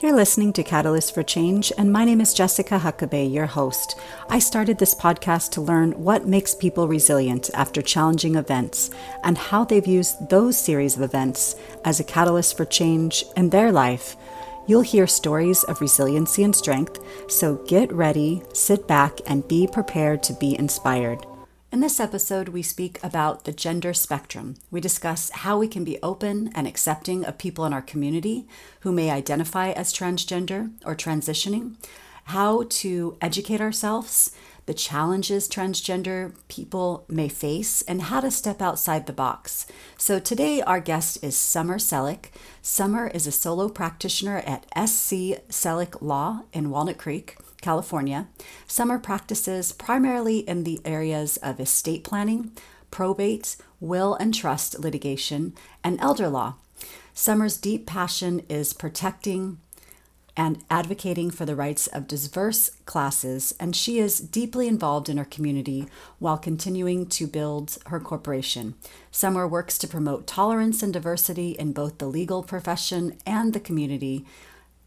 You're listening to Catalyst for Change, and my name is Jessica Huckabee, your host. I started this podcast to learn what makes people resilient after challenging events and how they've used those series of events as a catalyst for change in their life. You'll hear stories of resiliency and strength, so get ready, sit back, and be prepared to be inspired. In this episode, we speak about the gender spectrum. We discuss how we can be open and accepting of people in our community who may identify as transgender or transitioning, how to educate ourselves, the challenges transgender people may face, and how to step outside the box. So today, our guest is Summer Selick. Summer is a solo practitioner at SC Selick Law in Walnut Creek. California. Summer practices primarily in the areas of estate planning, probate, will and trust litigation, and elder law. Summer's deep passion is protecting and advocating for the rights of diverse classes, and she is deeply involved in her community while continuing to build her corporation. Summer works to promote tolerance and diversity in both the legal profession and the community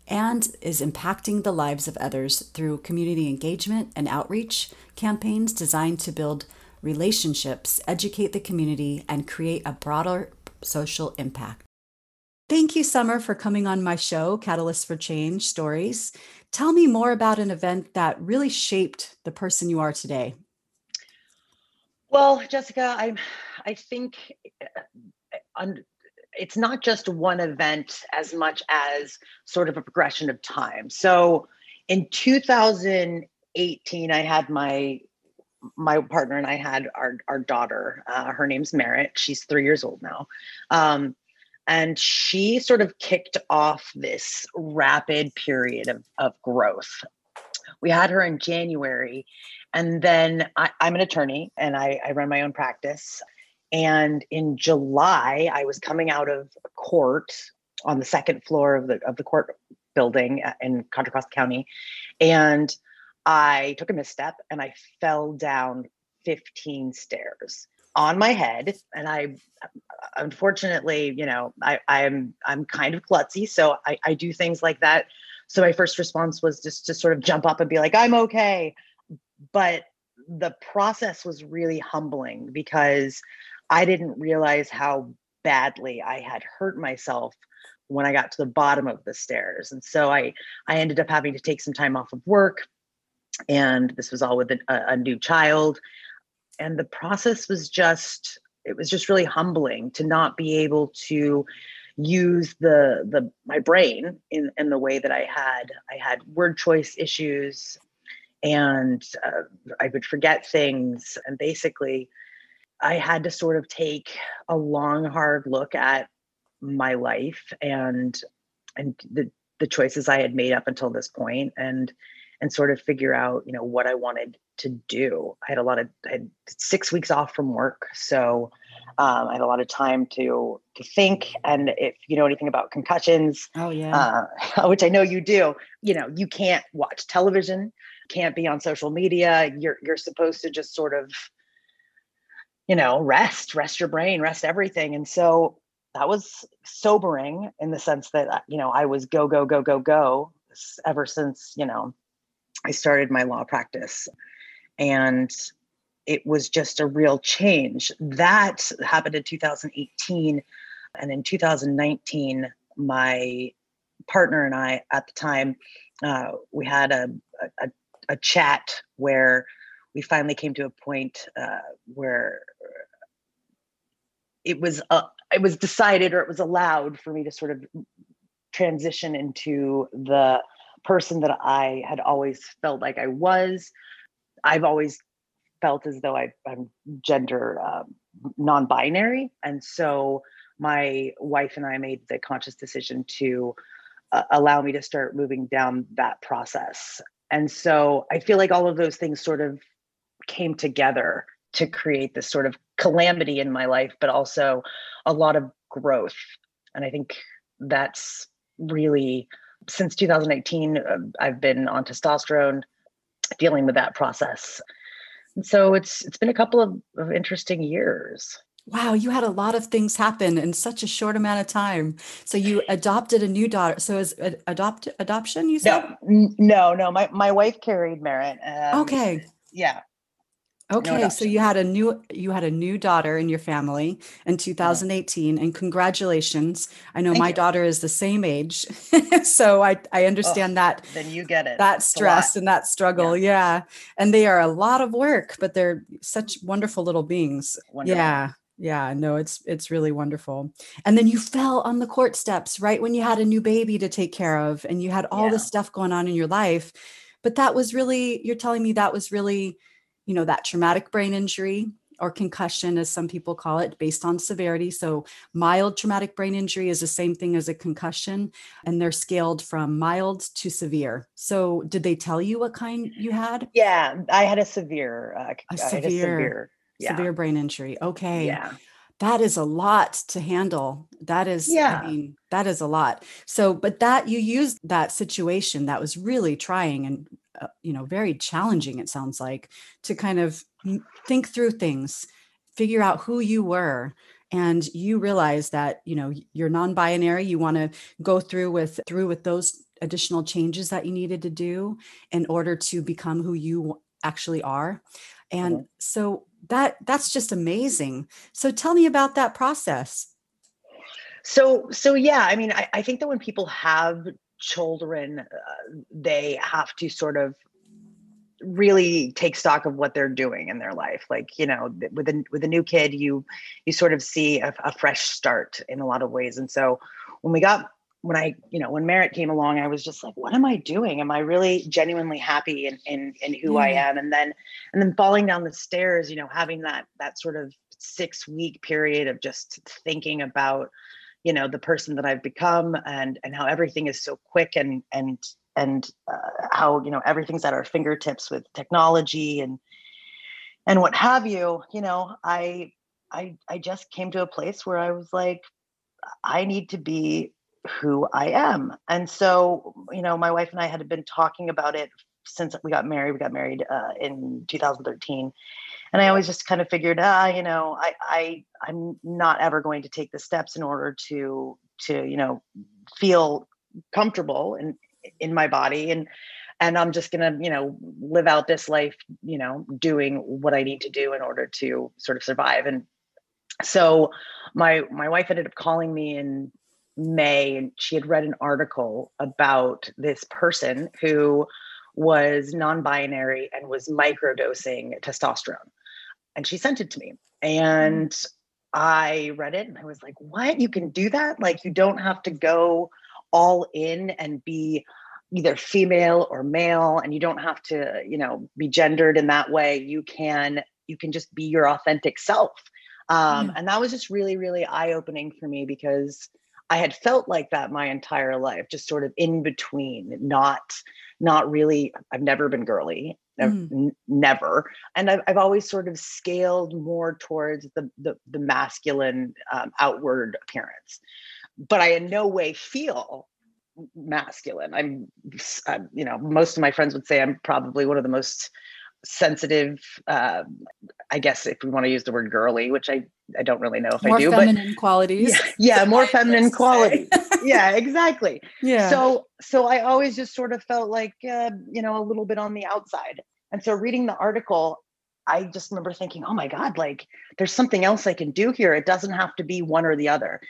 and is impacting the lives of others through community engagement and outreach campaigns designed to build relationships, educate the community, and create a broader social impact. Thank you, Summer, for coming on my show, Catalyst for Change Stories. Tell me more about an event that really shaped the person you are today. Well, Jessica, I I think uh, it's not just one event as much as sort of a progression of time. So in 2018, I had my my partner and I had our our daughter. Uh, her name's Merritt. She's three years old now, um, and she sort of kicked off this rapid period of of growth. We had her in January, and then I, am an attorney and I, I run my own practice. And in July, I was coming out of court on the second floor of the of the court building uh, in Contra Costa County, and I took a misstep and I fell down 15 stairs on my head. And I, unfortunately, you know, I, I'm I'm kind of klutzy, so I, I do things like that. So my first response was just to sort of jump up and be like, "I'm okay," but the process was really humbling because I didn't realize how badly I had hurt myself when I got to the bottom of the stairs. And so I I ended up having to take some time off of work and this was all with a, a new child and the process was just it was just really humbling to not be able to use the the my brain in in the way that I had I had word choice issues and uh, I would forget things and basically I had to sort of take a long, hard look at my life and and the the choices I had made up until this point and and sort of figure out, you know, what I wanted to do. I had a lot of I had six weeks off from work. So um, I had a lot of time to to think. And if you know anything about concussions, oh yeah, uh, which I know you do, you know, you can't watch television, can't be on social media. You're you're supposed to just sort of you know, rest, rest your brain, rest everything. And so that was sobering in the sense that, uh, you know, I was go, go, go, go, go ever since, you know, I started my law practice. And it was just a real change. That happened in 2018. And in 2019, my partner and I at the time, uh, we had a, a, a chat where we finally came to a point uh, where it was uh, it was decided or it was allowed for me to sort of transition into the person that I had always felt like I was. I've always felt as though I, am gender uh, non-binary, and so my wife and I made the conscious decision to uh, allow me to start moving down that process. And so I feel like all of those things sort of came together to create this sort of calamity in my life, but also a lot of growth. And I think that's really since 2018, uh, I've been on testosterone, dealing with that process. And so it's it's been a couple of, of interesting years. Wow, you had a lot of things happen in such a short amount of time. So you adopted a new daughter. So is adopt adoption? You said no, no, no. My my wife carried Merritt. Um, okay. Yeah. Okay, no so you had a new you had a new daughter in your family in 2018 and congratulations. I know Thank my you. daughter is the same age. so I I understand oh, that then you get it. That stress and that struggle. Yeah. yeah. And they are a lot of work, but they're such wonderful little beings. Wonderful. Yeah. Yeah, no, it's it's really wonderful. And then you fell on the court steps right when you had a new baby to take care of and you had all yeah. this stuff going on in your life. But that was really you're telling me that was really, you know, that traumatic brain injury or concussion as some people call it based on severity. So mild traumatic brain injury is the same thing as a concussion and they're scaled from mild to severe. So did they tell you what kind you had? Yeah, I had a severe uh, a severe, a severe yeah. severe brain injury. Okay. Yeah. That is a lot to handle. That is, yeah. I mean, that is a lot. So, but that you used that situation that was really trying and, uh, you know, very challenging, it sounds like, to kind of think through things, figure out who you were, and you realize that you know you're non-binary you want to go through with through with those additional changes that you needed to do in order to become who you actually are and mm-hmm. so that that's just amazing. So tell me about that process. So so yeah, I mean, I, I think that when people have children, uh, they have to sort of really take stock of what they're doing in their life like you know with a with a new kid you you sort of see a, a, fresh start in a lot of ways and so when we got when I, you know, when Merritt came along, I was just like, what am I doing? Am I really genuinely happy in in, in who I am? And then and then falling down the stairs, you know, having that that sort of six week period of just thinking about, you know, the person that I've become and and how everything is so quick and and and uh, how you know everything's at our fingertips with technology and and what have you. You know, I I I just came to a place where I was like, I need to be who I am. And so, you know, my wife and I had been talking about it since we got married. We got married uh, in 2013. And I always just kind of figured, ah, you know, I, I, I'm not ever going to take the steps in order to, to, you know, feel comfortable in, in my body. And, and I'm just to, you know, live out this life, you know, doing what I need to do in order to sort of survive. And so my, my wife ended up calling me in May, and she had read an article about this person who was non binary and was microdosing testosterone. And she sent it to me. And I read it and I was like, what? You can do that? Like, you don't have to go all in and be either female or male and you don't have to you know be gendered in that way you can you can just be your authentic self um, and that was just really really eye opening for me because I had felt like that my entire life, just sort of in between, not not really. I've never been girly, mm. n- never, and I've I've always sort of scaled more towards the the, the masculine um, outward appearance, but I in no way feel masculine. I'm, I'm, you know, most of my friends would say I'm probably one of the most sensitive uh, i guess if we want to use the word girly which i i don't really know if more i do More feminine but qualities. Yeah, yeah more feminine qualities yeah exactly. Yeah. So so i always just sort of felt like uh, you know a little bit on the outside. And so reading the article i just remember thinking oh my god like there's something else i can do here. It doesn't have to be one or the other.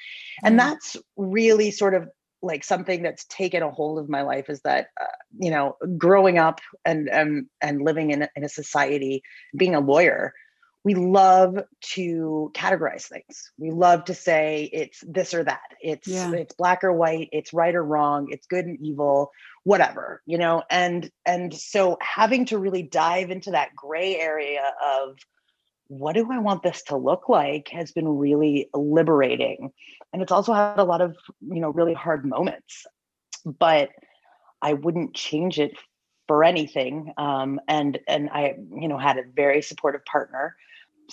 And that's really sort of like something that's taken a hold of my life is that uh, you know growing up and um, and living in a, in a society being a lawyer we love to categorize things we love to say it's this or that it's yeah. it's black or white it's right or wrong it's good and evil whatever you know and and so having to really dive into that gray area of what do I want this to look like has been really liberating. And it's also had a lot of, you know, really hard moments, but I wouldn't change it for anything. Um, and, and I, you know, had a very supportive partner,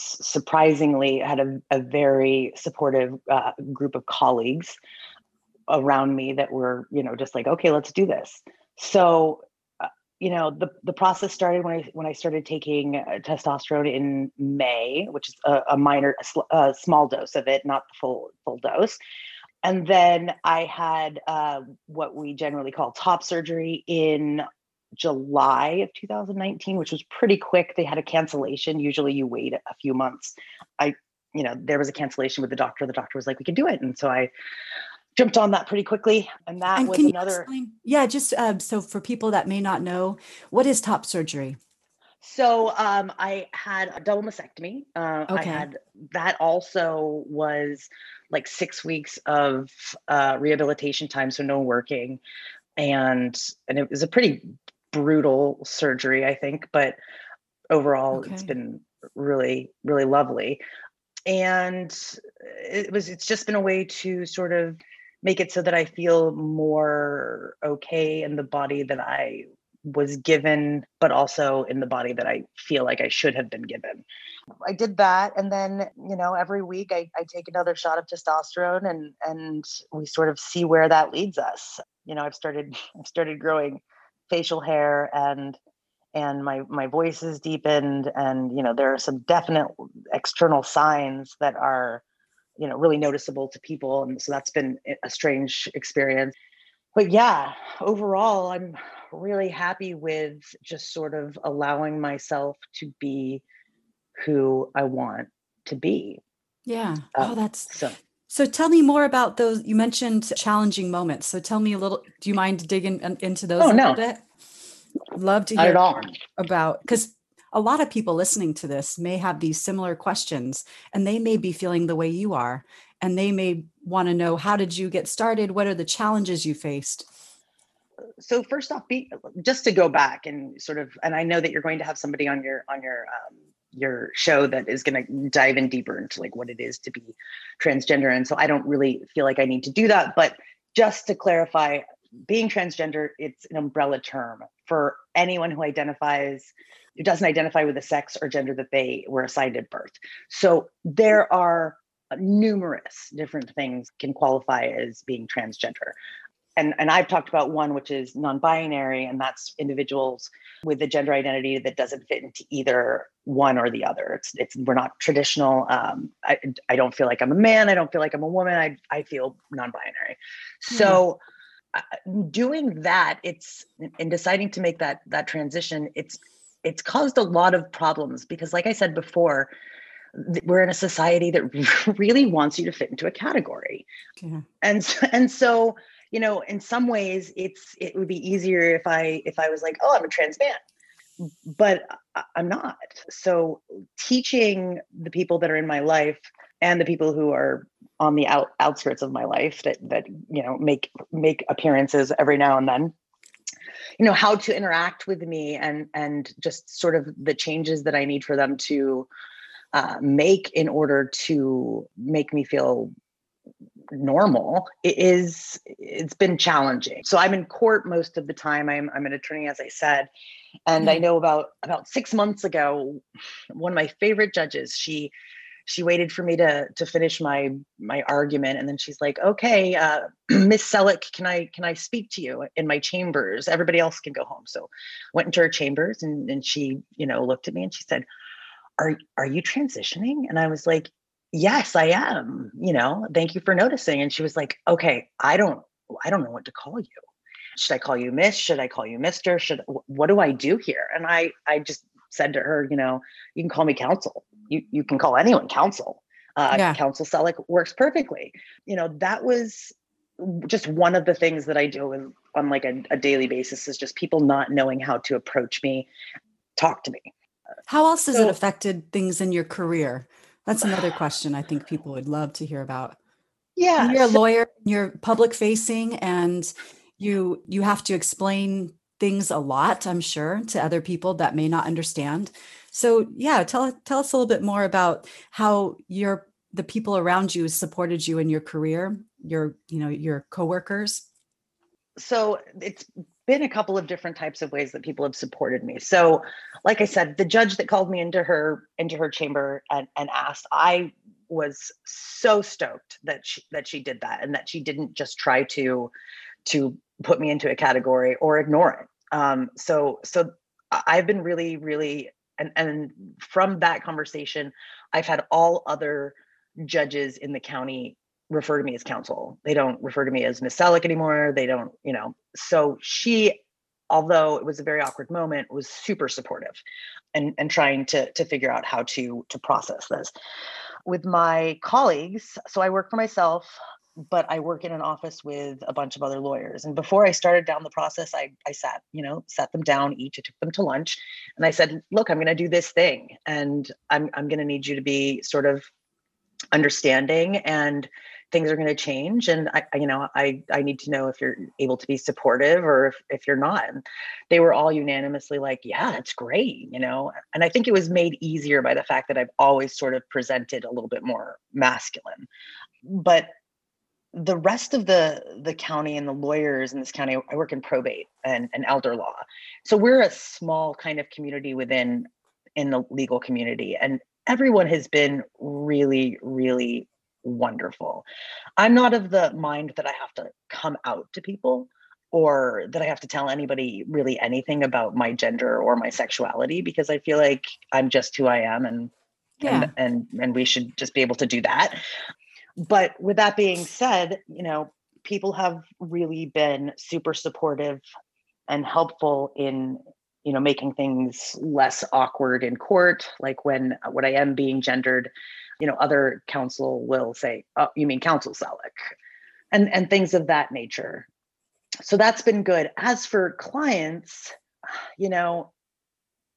surprisingly had a, a very supportive uh, group of colleagues around me that were, you know, just like, okay, let's do this. So you know the the process started when I when I started taking uh, testosterone in May, which is a, a minor, a, sl- a, small dose of it, not the full full dose. And then I had uh, what we generally call top surgery in July of 2019, which was pretty quick. They had a cancellation. Usually, you wait a few months. I, you know, there was a cancellation with the doctor. The doctor was like, "We can do it," and so I jumped on that pretty quickly. And that and was another. Explain, yeah, just um, so for people that may not know, what is top surgery? So um, I had a double mastectomy. Uh, okay. I had that also was like six weeks of uh, rehabilitation time, so no working, and and it was a pretty brutal surgery, I think, but overall okay. it's been really really lovely. And it was it's just been a way to sort of make it so that I feel more okay in the body that I was given, but also in the body that I feel like I should have been given. I did that. And then, you know, every week I, I take another shot of testosterone and and we sort of see where that leads us. You know, I've started I've started growing facial hair and and my my voice is deepened and you know there are some definite external signs that are you know really noticeable to people. And so that's been a strange experience. But yeah overall i'm really happy with just sort of allowing myself to be who i want to be. Yeah. Um, oh that's so so tell me more about those you mentioned challenging moments. So tell me a little do you mind digging into those oh, a no. little bit? Love to hear about because a lot of people listening to this may have these similar questions and they may be feeling the way you are and they may want to know how did you get started? What are the challenges you faced? So first off be just to go back and sort of and i know that you're going to have somebody on your on your um, your show that is going to dive in deeper into like what it is to be transgender and so i don't really feel like i need to do that but just to clarify being transgender it's an umbrella term for anyone who identifies who doesn't identify with the sex or gender that they were assigned at birth. So there are numerous different things can qualify as being transgender. And, and I've talked about one which is non-binary, and that's individuals with a gender identity that doesn't fit into either one or the other. It's it's we're not traditional. Um, I I don't feel like I'm a man. I don't feel like I'm a woman. I I feel non-binary. So. doing that it's in deciding to make that that transition it's it's caused a lot of problems because like i said before we're in a society that really wants you to fit into a category yeah. and and so you know in some ways it's it would be easier if i if i was like oh i'm a trans man. But i'm not. So teaching the people that are in my life and the people who are on the out, outskirts of my life that that you know make make appearances every now and then you know how to interact with me and and just sort of the changes that i need for them to uh, make in order to make me feel normal it is it's been challenging. So i'm in court most of the time. I'm, I'm an attorney as i said. And mm-hmm. i know about about six months ago one of my favorite judges she she waited for me to to finish my my argument. And then she's like okay uh, miss selick can i can i speak to you in my chambers? Everybody else can go home. So went into her chambers and, and she you know looked at me and she said are are you transitioning? And i was like yes i am you know thank you for noticing and she was like okay i don't i don't know what to call you should i call you miss should i call you mister should what do i do here and i i just said to her you know you can call me counsel you you can call anyone counsel. Uh, yeah. Counsel Selleck works perfectly. You know that was just one of the things that I do on like a, a daily basis is just people not knowing how to approach me, talk to me. How else has so, it affected things in your career? That's another question I think people would love to hear about. Yeah, when you're a lawyer, you're public facing, and you you have to explain things a lot. I'm sure to other people that may not understand. So yeah, tell tell us a little bit more about how your the people around you supported you in your career, your you know your coworkers. So it's been a couple of different types of ways that people have supported me. So, like I said, the judge that called me into her into her chamber and, and asked, I was so stoked that she that she did that and that she didn't just try to to put me into a category or ignore it Um, so so I've been really, really and and from that conversation, I've had all other judges in the county refer to me as counsel. They don't refer to me as Miss Selleck anymore. They don't, you know. So she, although it was a very awkward moment, was super supportive and and trying to to figure out how to to process this. With my colleagues, so I work for myself but I work in an office with a bunch of other lawyers. And before I started down the process, I, I sat, you know, sat them down each, I took them to lunch and I said, look, I'm going to do this thing and I'm, I'm going to need you to be sort of understanding and things are going to change. And I, you know, I, I need to know if you're able to be supportive or if, if you're not. And they were all unanimously like, yeah, that's great. You know, and I think it was made easier by the fact that I've always sort of presented a little bit more masculine. But the rest of the the county and the lawyers in this county i work in probate and, and elder law so we're a small kind of community within in the legal community and everyone has been really really wonderful. I'm not of the mind that i have to come out to people or that i have to tell anybody really anything about my gender or my sexuality because i feel like i'm just who i am and yeah. and and and we should just be able to do that. But with that being said, you know, people have really been super supportive and helpful in you know making things less awkward in court like when when i am being gendered you know other counsel will say oh you mean counsel selleck and and things of that nature. So that's been good. As for clients you know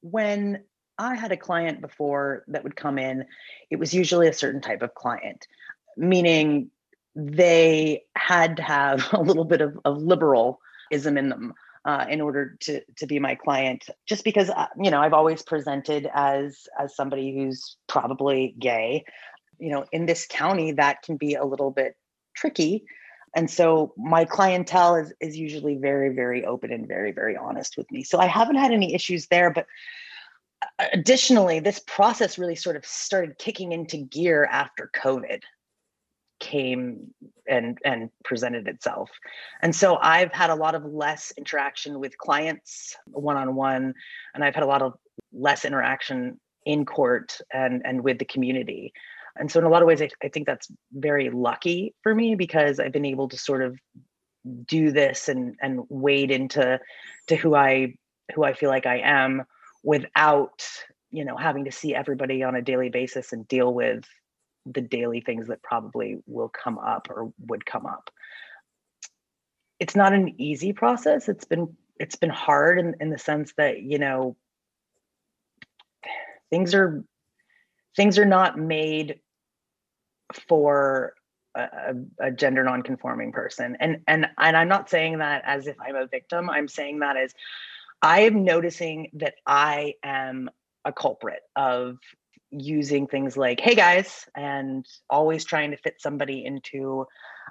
when i had a client before that would come in it was usually a certain type of client meaning they had to have a little bit of, of liberalism in them uh, in order to to be my client just because uh, you know i've always presented as as somebody who's probably gay. You know in this county that can be a little bit tricky. And so my clientele is is usually very very open and very very honest with me. So i haven't had any issues there but uh, additionally this process really sort of started kicking into gear after covid came and and presented itself. And so i've had a lot of less interaction with clients one-on-one and i've had a lot of less interaction in court and and with the community. And so in a lot of ways I, I think that's very lucky for me because i've been able to sort of do this and and wade into to who i who i feel like i am without you know having to see everybody on a daily basis and deal with the daily things that probably will come up or would come up. It's not an easy process. It's been it's been hard in, in the sense that you know things are things are not made for a, a, gender non-conforming person. And and and i'm not saying that as if i'm a victim. I'm saying that as i am noticing that i am a culprit of using things like hey guys and always trying to fit somebody into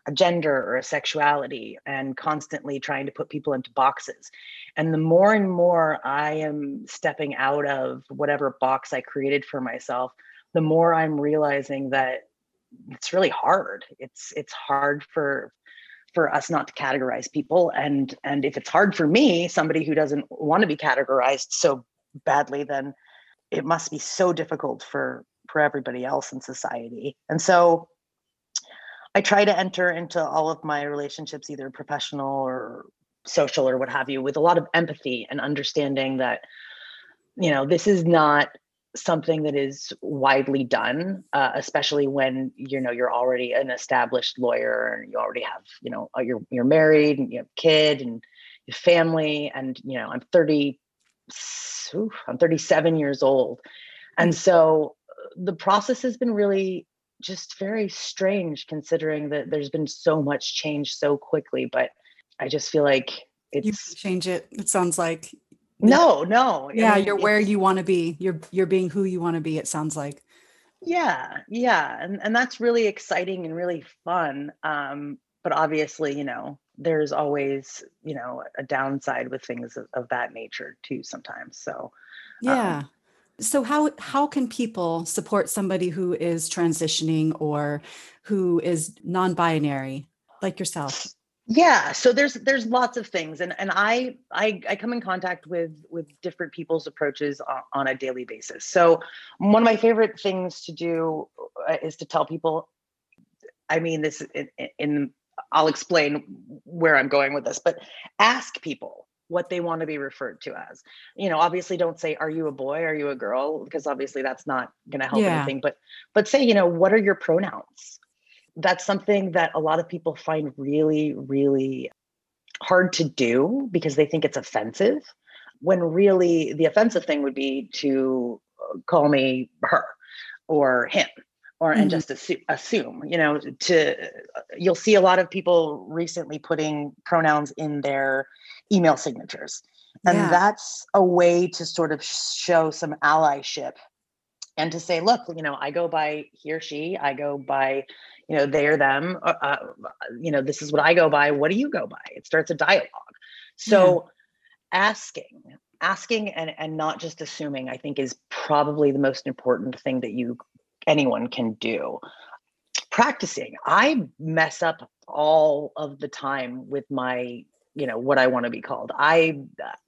a gender or a sexuality and constantly trying to put people into boxes. And the more and more i am stepping out of whatever box i created for myself the more i'm realizing that it's really hard. It's it's hard for for us not to categorize people. And and if it's hard for me somebody who doesn't want to be categorized so badly then it must be so difficult for for everybody else in society. And so i try to enter into all of my relationships either professional or social or what have you with a lot of empathy and understanding that you know this is not something that is widely done uh, especially when you know you're already an established lawyer and you already have you know uh, you're you're married and you have a kid and family and you know i'm 30 oof, I'm 37 years old. And mm. so uh, the process has been really just very strange considering that there's been so much change so quickly. But I just feel like it's you change it. It sounds like no, no. Yeah, I mean, you're where you want to be. You're you're being who you want to be, it sounds like. Yeah, yeah. And and that's really exciting and really fun. Um, but obviously, you know, there's always you know a downside with things of, of that nature too sometimes so yeah. Um, so how how can people support somebody who is transitioning or who is non-binary like yourself? Yeah so there's there's lots of things and and i i, I come in contact with with different people's approaches on, on a daily basis. So one of my favorite things to do uh, is to tell people i mean this in, in i'll explain where i'm going with this but ask people what they want to be referred to as you know obviously don't say are you a boy are you a girl because obviously that's not going to help yeah. anything but but say you know what are your pronouns that's something that a lot of people find really, really hard to do because they think it's offensive. When really the offensive thing would be to call me her or him or and mm-hmm. just assume, assume you know to you'll see a lot of people recently putting pronouns in their email signatures and yeah. that's a way to sort of show some allyship and to say look you know i go by he or she i go by you know they or them uh, uh, you know this is what i go by what do you go by it starts a dialogue so yeah. asking asking and and not just assuming i think is probably the most important thing that you anyone can do. Practicing. I mess up all of the time with my you know what i want to be called. I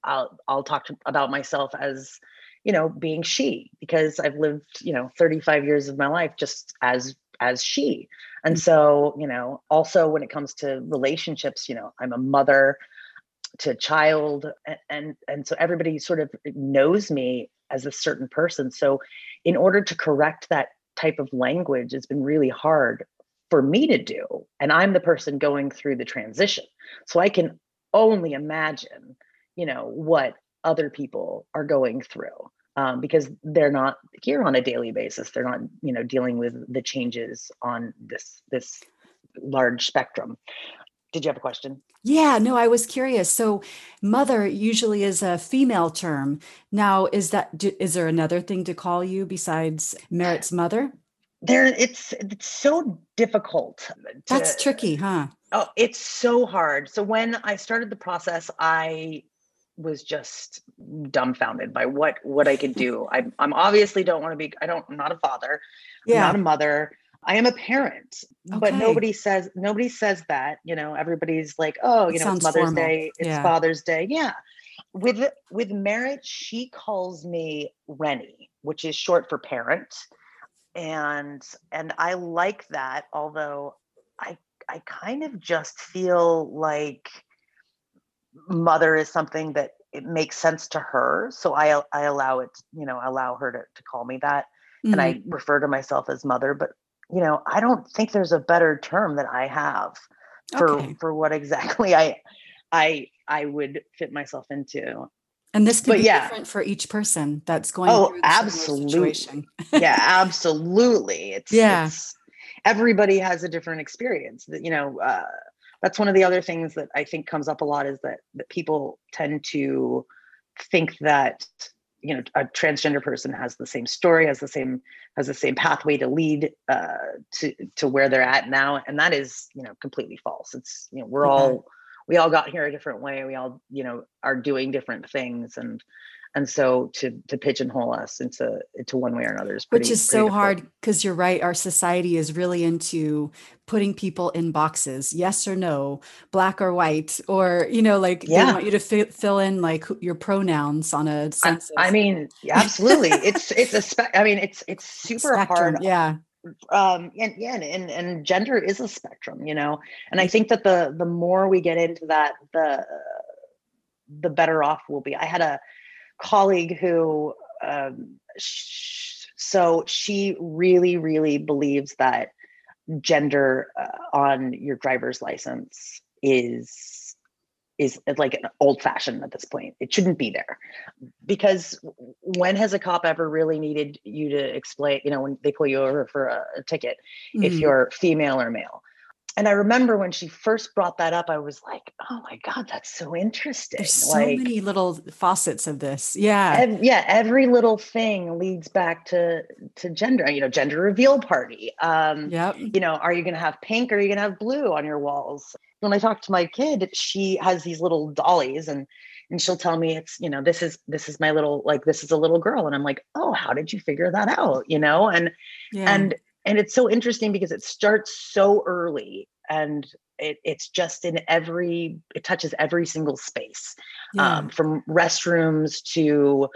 i'll i'll talk to, about myself as you know being she because i've lived you know 35 years of my life just as as she. And mm. so, you know, also when it comes to relationships, you know, I'm a mother to child and, and and so everybody sort of knows me as a certain person. So in order to correct that type of language, it's been really hard for me to do. And I'm the person going through the transition. So I can only imagine, you know, what other people are going through um, because they're not here on a daily basis. They're not, you know, dealing with the changes on this this large spectrum. Did you have a question? Yeah, no, I was curious. So, mother usually is a female term. Now, is that is there another thing to call you besides Merritt's mother? There, it's it's so difficult. To, That's tricky, huh? Oh, it's so hard. So when I started the process, I was just dumbfounded by what what I could do. I I'm obviously don't want to be I don't I'm not a father. Yeah. I'm not a mother. I am a parent. Okay. But nobody says nobody says that, you know, everybody's like, "Oh, you it know, it's Mother's formal. Day, it's yeah. Father's Day." Yeah. With with Merritt, she calls me Rennie, which is short for parent. And and I like that, although I I kind of just feel like mother is something that it makes sense to her so i i allow it you know allow her to, to call me that mm-hmm. and i mm-hmm. refer to myself as mother but you know i don't think there's a better term that i have for okay. for what exactly i i i would fit myself into and this could but be yeah. different for each person that's going oh absolutely yeah absolutely it's yeah it's, everybody has a different experience that you know uh that's one of the other things that I think comes up a lot is that that people tend to think that you know a transgender person has the same story has the same has the same pathway to lead uh, to to where they're at now. And that is you know completely false. It's you know we're all we all got here a different way. We all you know are doing different things. And and so to to pigeonhole us into into one way or another is pretty, which is so difficult. hard because you're right our society is really into putting people in boxes yes or no black or white or you know like yeah. they want you to fi- fill in like your pronouns on a census i, I mean absolutely. It's it's a spec i mean it's it's super Spectrum, hard yeah. um and yeah and, and gender is a spectrum you know? And i think that the the more we get into that the the better off we'll be. I had a colleague who um, sh- so she really really believes that gender uh, on your driver's license is is like an old fashioned at this point. It shouldn't be there. Because when has a cop ever really needed you to explain you know when they pull you over for a, ticket mm-hmm. if you're female or male and I remember when she first brought that up, I was like, "Oh my god, that's so interesting!" There's so like, many little faucets of this. Yeah, ev- yeah. Every little thing leads back to to gender. You know, gender reveal party. Um, yeah. You know, are you going to have pink or are you going to have blue on your walls? When I talk to my kid, she has these little dollies, and and she'll tell me it's you know this is this is my little like this is a little girl, and I'm like, oh, how did you figure that out? You know, and yeah. and and it's so interesting because it starts so early and it, it's just in every it touches every single space Yeah. um, from restrooms to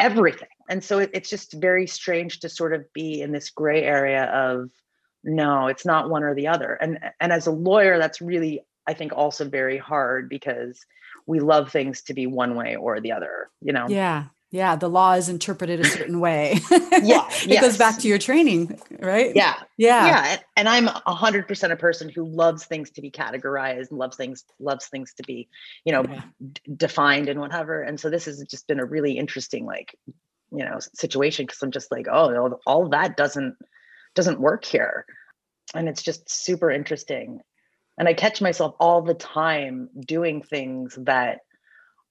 everything and so it, it's just very strange to sort of be in this gray area of no it's not one or the other and and as a lawyer that's really i think also very hard because we love things to be one way or the other you know yeah. Yeah. The law is interpreted a certain way. Yeah, it goes back to your training, right? yeah Yeah. yeah and, i'm a hundred percent a person who loves things to be categorized and loves things loves things to be you know Yeah. d- defined and whatever and so this has just been a really interesting like you know situation because i'm just like oh no, all that doesn't doesn't work here and it's just super interesting and i catch myself all the time doing things that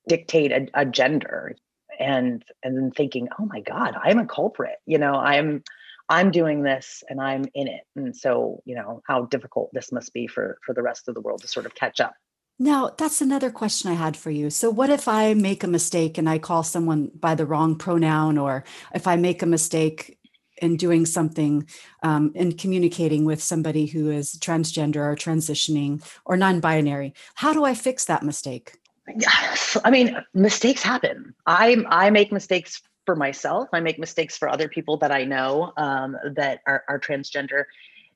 dictate a, a gender and and then thinking oh my god i'm a culprit you know i'm i'm doing this and i'm in it and so you know how difficult this must be for for the rest of the world to sort of catch up Now, that's another question I had for you. So, what if I make a mistake and I call someone by the wrong pronoun, or if I make a mistake in doing something um, in communicating with somebody who is transgender or transitioning or non binary? How do I fix that mistake? Yes, I mean, mistakes happen. I I make mistakes for myself. I make mistakes for other people that I know um, that are, are transgender.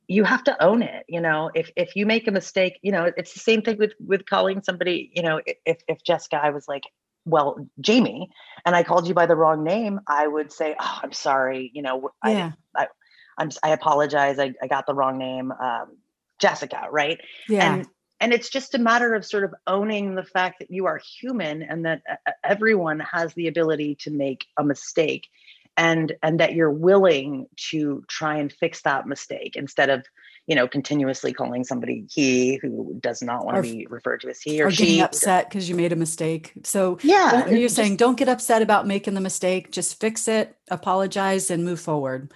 You have to own it. You know, if if you make a mistake, you know, it's the same thing with with calling somebody. You know, if if Jessica, I was like, well, Jamie, and I called you by the wrong name, I would say, oh, I'm sorry. You know, I Yeah. I'm I apologize. I, I got the wrong name. Um, Jessica, right? Yeah. and and it's just a matter of sort of owning the fact that you are human and that uh, uh, everyone has the ability to make a mistake and and that you're willing to try and fix that mistake instead of you know continuously calling somebody he who does not want Or to be referred to as he or, or she getting upset because you made a mistake. So, yeah you're just- saying don't get upset about making the mistake, just fix it, apologize, and move forward.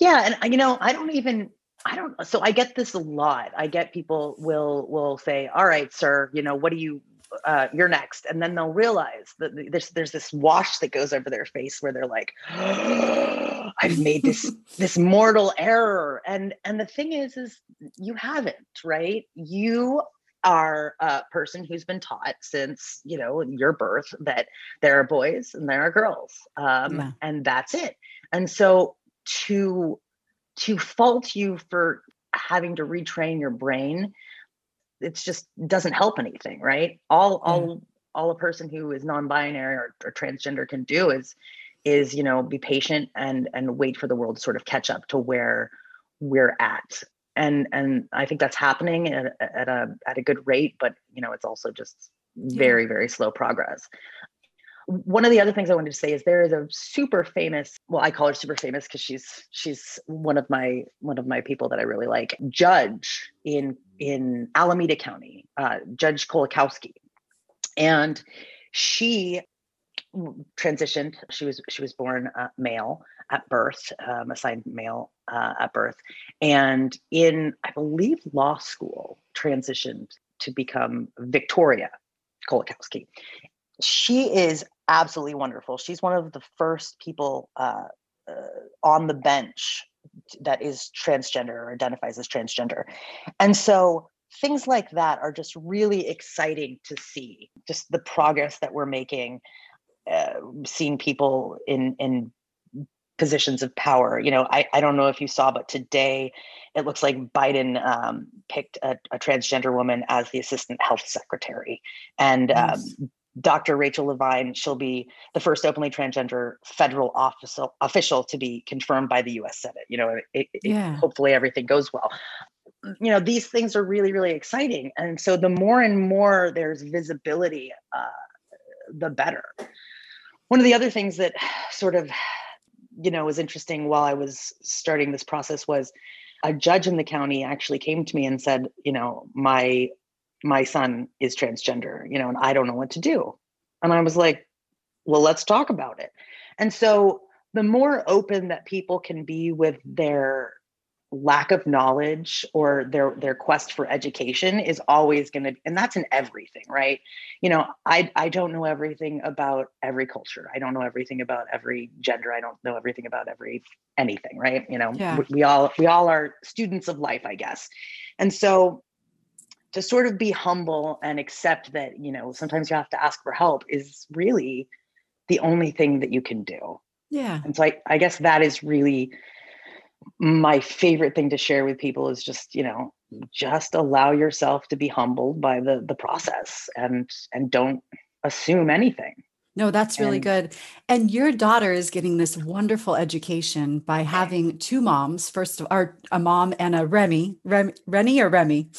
Yeah, and uh, you know, I don't even I don't know. so I get this a lot. I get people will will say, "All right, sir, you know, what do you uh you're next." And then they'll realize that there's there's this wash that goes over their face where they're like, "I've made this this mortal error." And and the thing is is you haven't, right? You are a person who's been taught since, you know, your birth that there are boys and there are girls. Um Yeah. and that's it. And so to to fault you for having to retrain your brain it's just doesn't help anything right? All Yeah. all all a person who is non-binary or, or transgender can do is is you know be patient and and wait for the world to sort of catch up to where we're at. And and i think that's happening at, at a at a good rate but you know it's also just very very slow progress one of the other things I wanted to say is there is a super famous, well, I call her super famous because she's she's one of my one of my people that I really like, judge in in Alameda County, uh, Judge Kolakowski, and she transitioned. She was she was born uh, male at birth, um, assigned male uh, at birth, and in I believe law school transitioned to become Victoria Kolakowski she is absolutely wonderful. She's one of the first people uh, uh, on the bench that is transgender or identifies as transgender. And so things like that are just really exciting to see, just the progress that we're making, uh, seeing people in, in positions of power. You know, I, I don't know if you saw, but today it looks like Biden um, picked a, a transgender woman as the assistant health secretary. And um. Dr. Rachel Levine, she'll be the first openly transgender federal official official to be confirmed by the U.S. Senate. You know, it, it, hopefully everything goes well. You know, these things are really, really exciting, and so the more and more there's visibility, uh, the better. One of the other things that sort of, you know, was interesting while I was starting this process was a judge in the county actually came to me and said, you know, my my son is transgender, you know, and I don't know what to do. And I was like, well, let's talk about it. And so the more open that people can be with their lack of knowledge or their their quest for education is always going to and that's in everything right you know i i don't know everything about every culture i don't know everything about every gender i don't know everything about every anything right you know Yeah. we, we all we all are students of life i guess And so to sort of be humble and accept that, you know, sometimes you have to ask for help is really the only thing that you can do. Yeah. And so I, I guess that is really my favorite thing to share with people is just, you know, just allow yourself to be humbled by the the process and and don't assume anything. No, that's really and, good. And your daughter is getting this wonderful education by having two moms. First, of or a mom and a Remy, Remy, Rennie or Remy.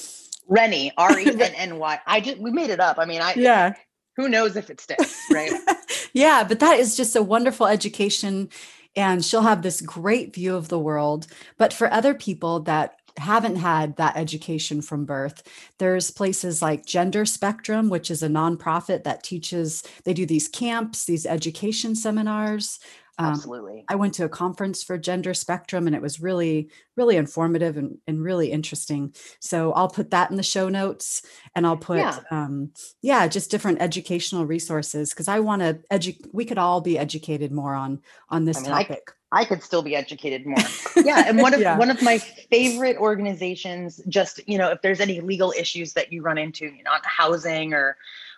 Renny, R E N N Y. I just we made it up. I mean, I yeah. Who knows if it sticks, right? yeah, but that is just a wonderful education, and she'll have this great view of the world. But for other people that haven't had that education from birth. There's places like Gender Spectrum, which is a nonprofit that teaches, they do these camps, these education seminars. Um, Absolutely. I went to a conference for Gender Spectrum and it was really, really informative and, and really interesting. So I'll put that in the show notes and I'll put, yeah, um, yeah just different educational resources because I want to educate, we could all be educated more on, on this I mean, topic. I- I could still be educated more. Yeah, and one of yeah. one of my favorite organizations. Just you know, if there's any legal issues that you run into, you know, on housing or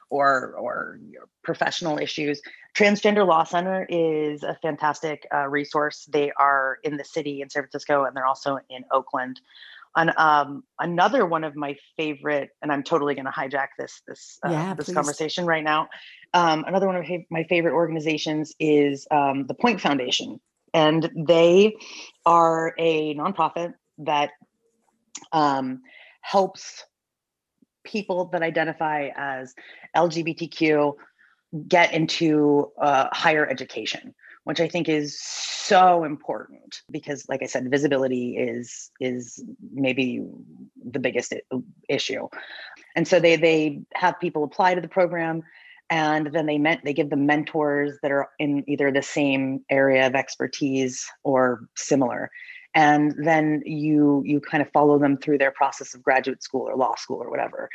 or or professional issues, Transgender Law Center is a fantastic uh, resource. They are in the city in San Francisco, and they're also in Oakland. And um, another one of my favorite, and I'm totally going to hijack this this uh, yeah, this please. conversation right now. Um, another one of my favorite organizations is um, the Point Foundation and they are a nonprofit that um, helps people that identify as LGBTQ get into uh, higher education which i think is so important because like i said visibility is is maybe the biggest issue. And so they they have people apply to the program and then they meant they give them mentors that are in either the same area of expertise or similar and then you you kind of follow them through their process of graduate school or law school or whatever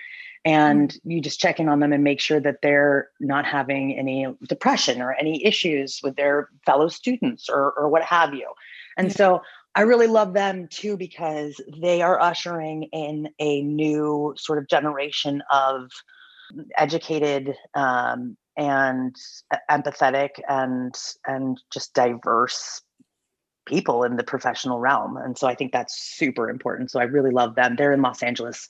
and mm-hmm. you just check in on them and make sure that they're not having any depression or any issues with their fellow students or or what have you and yeah. so I really love them too because they are ushering in a new sort of generation of educated um, and empathetic and and just diverse people in the professional realm and so i think that's super important so i really love them. They're in los angeles.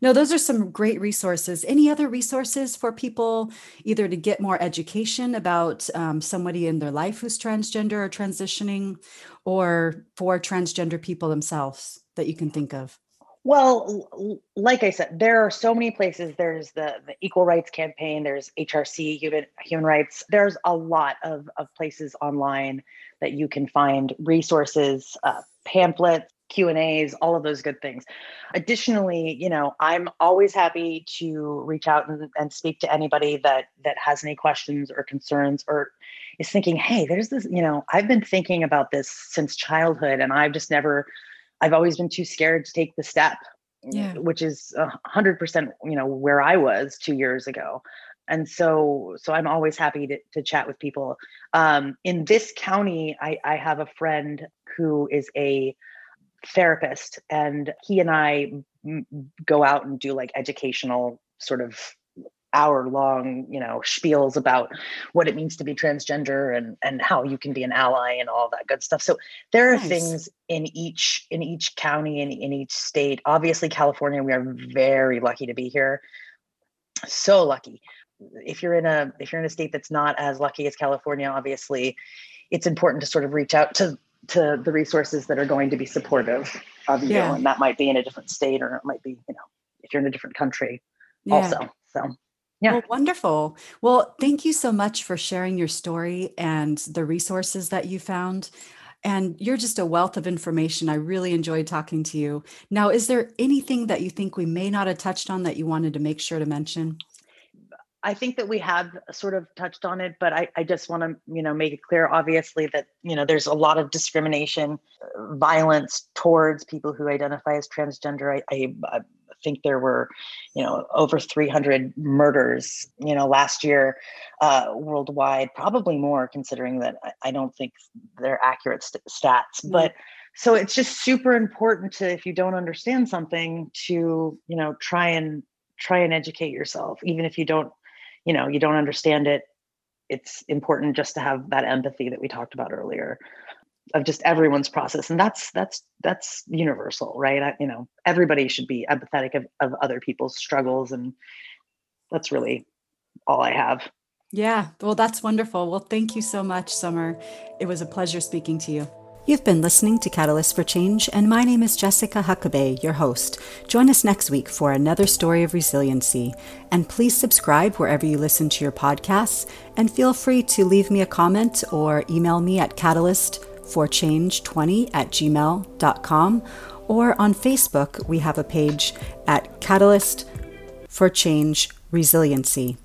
No those are some great resources. Any other resources for people either to get more education about um, somebody in their life who's transgender or transitioning or for transgender people themselves that you can think of well, like I said, there are so many places. There's the, the Equal Rights Campaign, there's HRC, Human, Human Rights. There's a lot of, of places online that you can find resources, uh, pamphlets, Q and A's, all of those good things. Additionally, you know, I'm always happy to reach out and, and speak to anybody that that has any questions or concerns or is thinking, hey, there's this, you know, I've been thinking about this since childhood and I've just never I've always been too scared to take the step, yeah. which is a hundred percent, you know, where I was two years ago. And so, so I'm always happy to, to chat with people. Um, in this county, I, I have a friend who is a therapist, and he and I m- go out and do like educational sort of hour long you know spiels about what it means to be transgender and and how you can be an ally and all that good stuff so there are nice. things in each in each county and in, in each state obviously california we are very lucky to be here so lucky if you're in a if you're in a state that's not as lucky as california obviously it's important to sort of reach out to to the resources that are going to be supportive of you yeah. and that might be in a different state or it might be you know if you're in a different country yeah. also so yeah. Well, wonderful. Well, thank you so much for sharing your story and the resources that you found. And you're just a wealth of information. I really enjoyed talking to you. Now, is there anything that you think we may not have touched on that you wanted to make sure to mention? I think that we have sort of touched on it, but I, I just want to, you know, make it clear, obviously, that, you know, there's a lot of discrimination, uh, violence towards people who identify as transgender. I, I, I think there were, you know, over 300 murders, you know, last year uh, worldwide, probably more considering that I, I don't think they're accurate st- stats. Mm-hmm. But so it's just super important to if you don't understand something to you know try and try and educate yourself even if you don't you know you don't understand it it's important just to have that empathy that we talked about earlier of just everyone's process and that's that's that's universal right? I, you know everybody should be empathetic of, of other people's struggles and that's really all i have. Yeah well that's wonderful. Well thank you so much summer. It was a pleasure speaking to you. You've been listening to Catalyst for Change, and my name is Jessica Huckabee, your host. Join us next week for another story of resiliency. And please subscribe wherever you listen to your podcasts, and feel free to leave me a comment or email me at catalystforchange20 at gmail.com. Or on Facebook, we have a page at Catalyst for Change Resiliency.